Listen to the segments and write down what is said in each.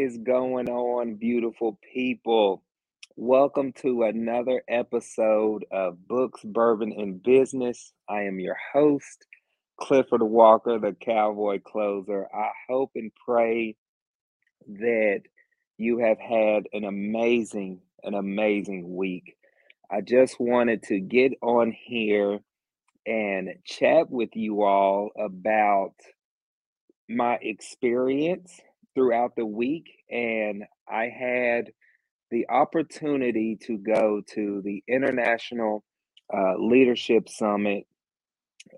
Is going on, beautiful people? Welcome to another episode of Books, Bourbon, and Business. I am your host, Clifford Walker, the Cowboy Closer. I hope and pray that you have had an amazing, an amazing week. I just wanted to get on here and chat with you all about my experience throughout the week. And I had the opportunity to go to the International uh, Leadership Summit.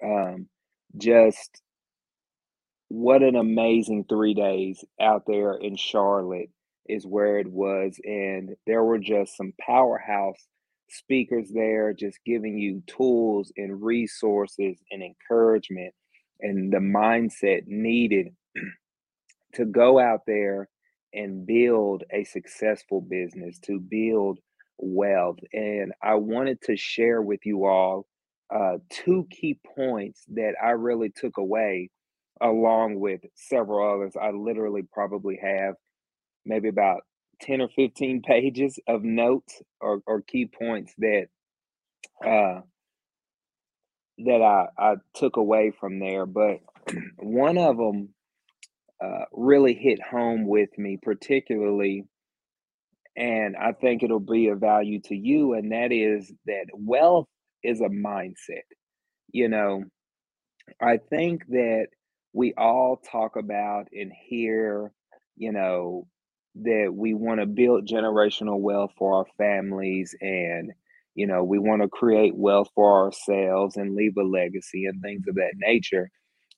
Um, just what an amazing three days out there in Charlotte is where it was. And there were just some powerhouse speakers there, just giving you tools and resources and encouragement and the mindset needed to go out there and build a successful business, to build wealth. And I wanted to share with you all uh, two key points that I really took away, along with several others. I literally probably have maybe about 10 or 15 pages of notes or, or key points that uh, that I, I took away from there. But one of them uh, really hit home with me, particularly, and I think it'll be of value to you, and that is that wealth is a mindset. You know, I think that we all talk about and hear, you know, that we want to build generational wealth for our families and you know we want to create wealth for ourselves and leave a legacy and things of that nature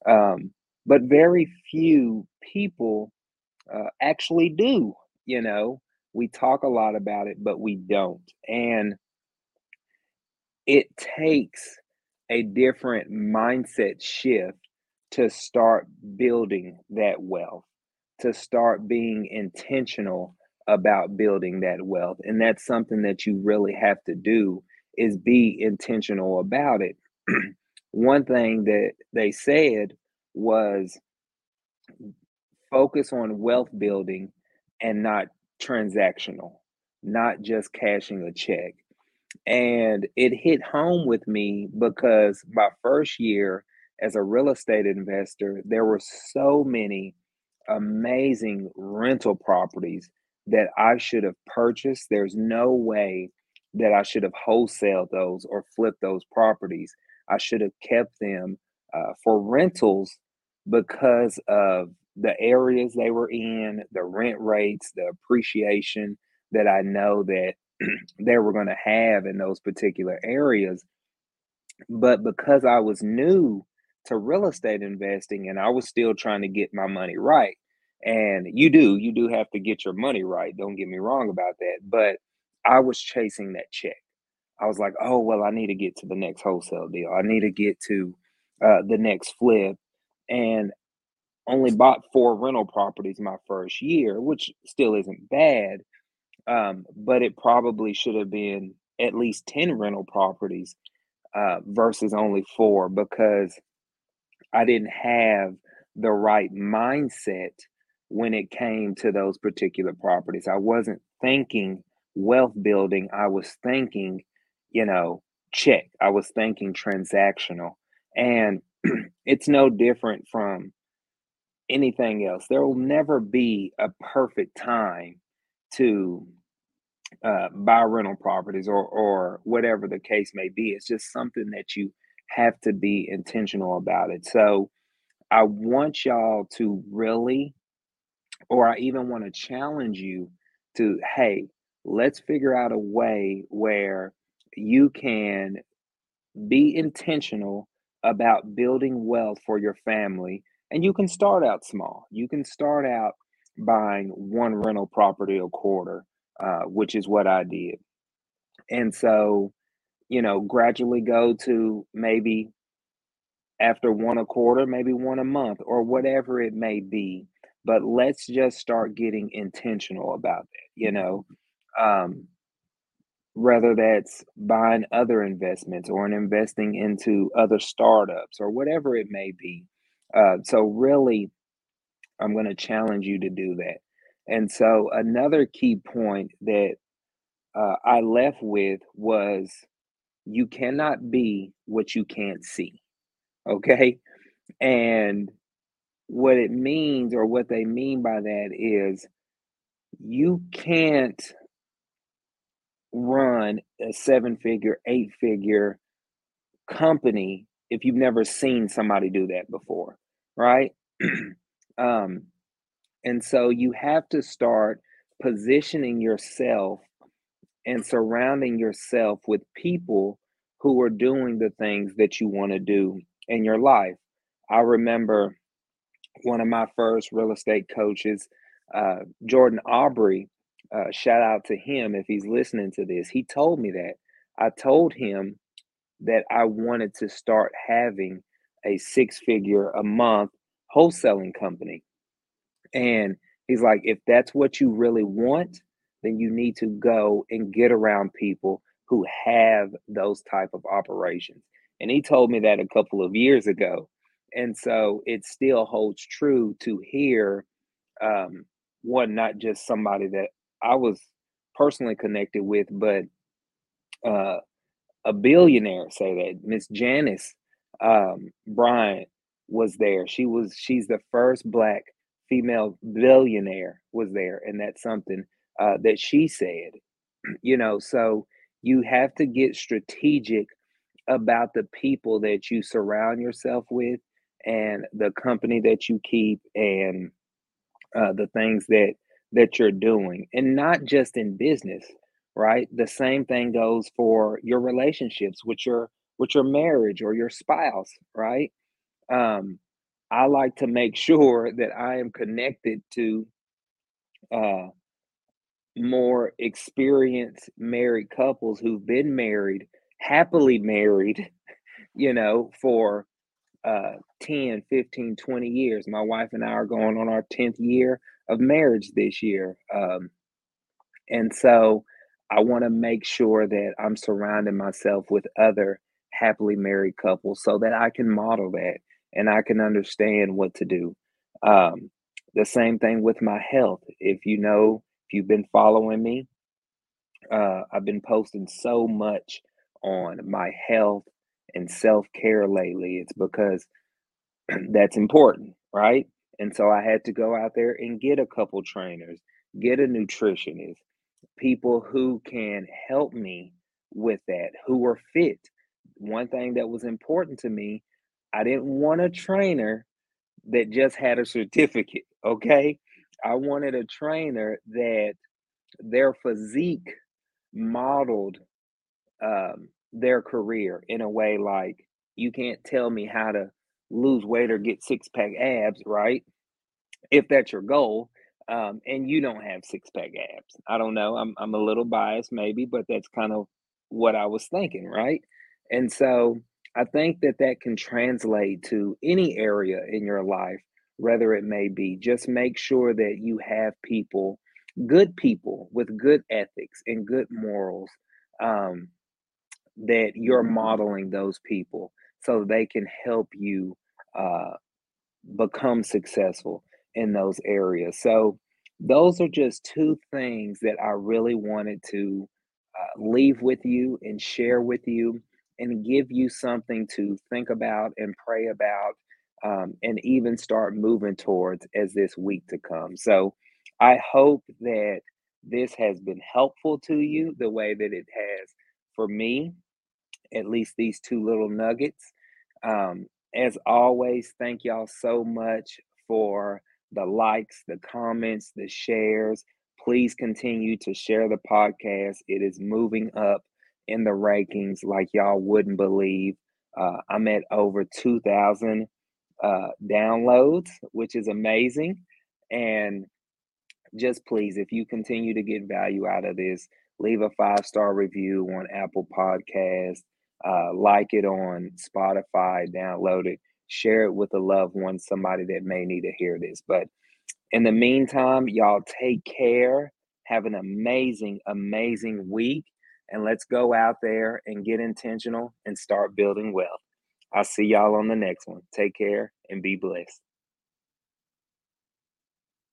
um, but very few people uh, actually do. You know, we talk a lot about it, but we don't. And it takes a different mindset shift to start building that wealth, to start being intentional about building that wealth. And that's something that you really have to do is be intentional about it. One thing that they said was focus on wealth building and not transactional, not just cashing a check. And it hit home with me because my first year as a real estate investor, there were so many amazing rental properties that I should have purchased. There's no way that I should have wholesaled those or flipped those properties. I should have kept them uh, for rentals because of the areas they were in, the rent rates, the appreciation that I know that they were going to have in those particular areas. But because I was new to real estate investing and I was still trying to get my money right, and you do, you do have to get your money right. Don't get me wrong about that. But I was chasing that check. I was like, oh, well, I need to get to the next wholesale deal. I need to get to uh, the next flip and only bought four rental properties my first year, which still isn't bad. Um, but it probably should have been at least 10 rental properties uh, versus only four because I didn't have the right mindset when it came to those particular properties. I wasn't thinking wealth building, I was thinking, you know, check, I was thinking transactional. And it's no different from anything else. There will never be a perfect time to uh, buy rental properties or or whatever the case may be. It's just something that you have to be intentional about it. So I want y'all to really, or I even want to challenge you to, hey, let's figure out a way where you can be intentional about building wealth for your family. And you can start out small. You can start out buying one rental property a quarter, uh, which is what I did. And so, you know, gradually go to maybe after one a quarter, maybe one a month, or whatever it may be. But let's just start getting intentional about it, you know. Um, whether that's buying other investments or investing into other startups or whatever it may be. Uh, so, really, I'm going to challenge you to do that. And so, another key point that uh, I left with was you cannot be what you can't see. Okay. And what it means, or what they mean by that, is you can't run a seven figure, eight figure company if you've never seen somebody do that before, right? um, and so you have to start positioning yourself and surrounding yourself with people who are doing the things that you want to do in your life. I remember one of my first real estate coaches, uh, Jordan Aubrey. Uh, shout out to him if he's listening to this. He told me that. I told him that I wanted to start having a six figure a month wholesaling company. And he's like, if that's what you really want, then you need to go and get around people who have those type of operations. And he told me that a couple of years ago. And so it still holds true to hear um, one, not just somebody that I was personally connected with, but uh, a billionaire say that. Miss Janice um, Bryant was there. She was she's the first black female billionaire was there, and that's something uh, that she said. You know, so you have to get strategic about the people that you surround yourself with and the company that you keep and uh, the things that that you're doing and not just in business right? The same thing goes for your relationships with your with your marriage or your spouse right? Um i like to make sure that i am connected to uh more experienced married couples who've been married happily married you know for uh 10 15 20 years. My wife and i are going on our 10th year of marriage this year um and so I want to make sure that I'm surrounding myself with other happily married couples so that I can model that and I can understand what to do. Um, the same thing with my health. If you know, if you've been following me, uh, I've been posting so much on my health and self care lately. It's because that's important, right? And so I had to go out there and get a couple trainers, get a nutritionist, people who can help me with that, who are fit. One thing that was important to me, I didn't want a trainer that just had a certificate, okay? I wanted a trainer that their physique modeled um, their career in a way like you can't tell me how to lose weight or get six pack abs, right? If that's your goal, um, and you don't have six pack abs. I don't know. I'm I'm a little biased maybe, but that's kind of what I was thinking, right? And so I think that that can translate to any area in your life, whether it may be. Just make sure that you have people, good people with good ethics and good morals, um, that you're modeling those people so they can help you uh, become successful in those areas. So, those are just two things that I really wanted to uh, leave with you and share with you and give you something to think about and pray about um, and even start moving towards as this week to come. So, I hope that this has been helpful to you the way that it has for me, at least these two little nuggets. Um, as always, thank y'all so much for the likes, the comments, the shares. Please continue to share the podcast. It is moving up in the rankings like y'all wouldn't believe. Uh, I'm at over 2,000 uh, downloads, which is amazing. And just please, if you continue to get value out of this, leave a five star review on Apple Podcast, uh, like it on Spotify, download it share it with a loved one, somebody that may need to hear this. But in the meantime, y'all take care. Have an amazing, amazing week. And let's go out there and get intentional and start building wealth. I'll see y'all on the next one. Take care and be blessed.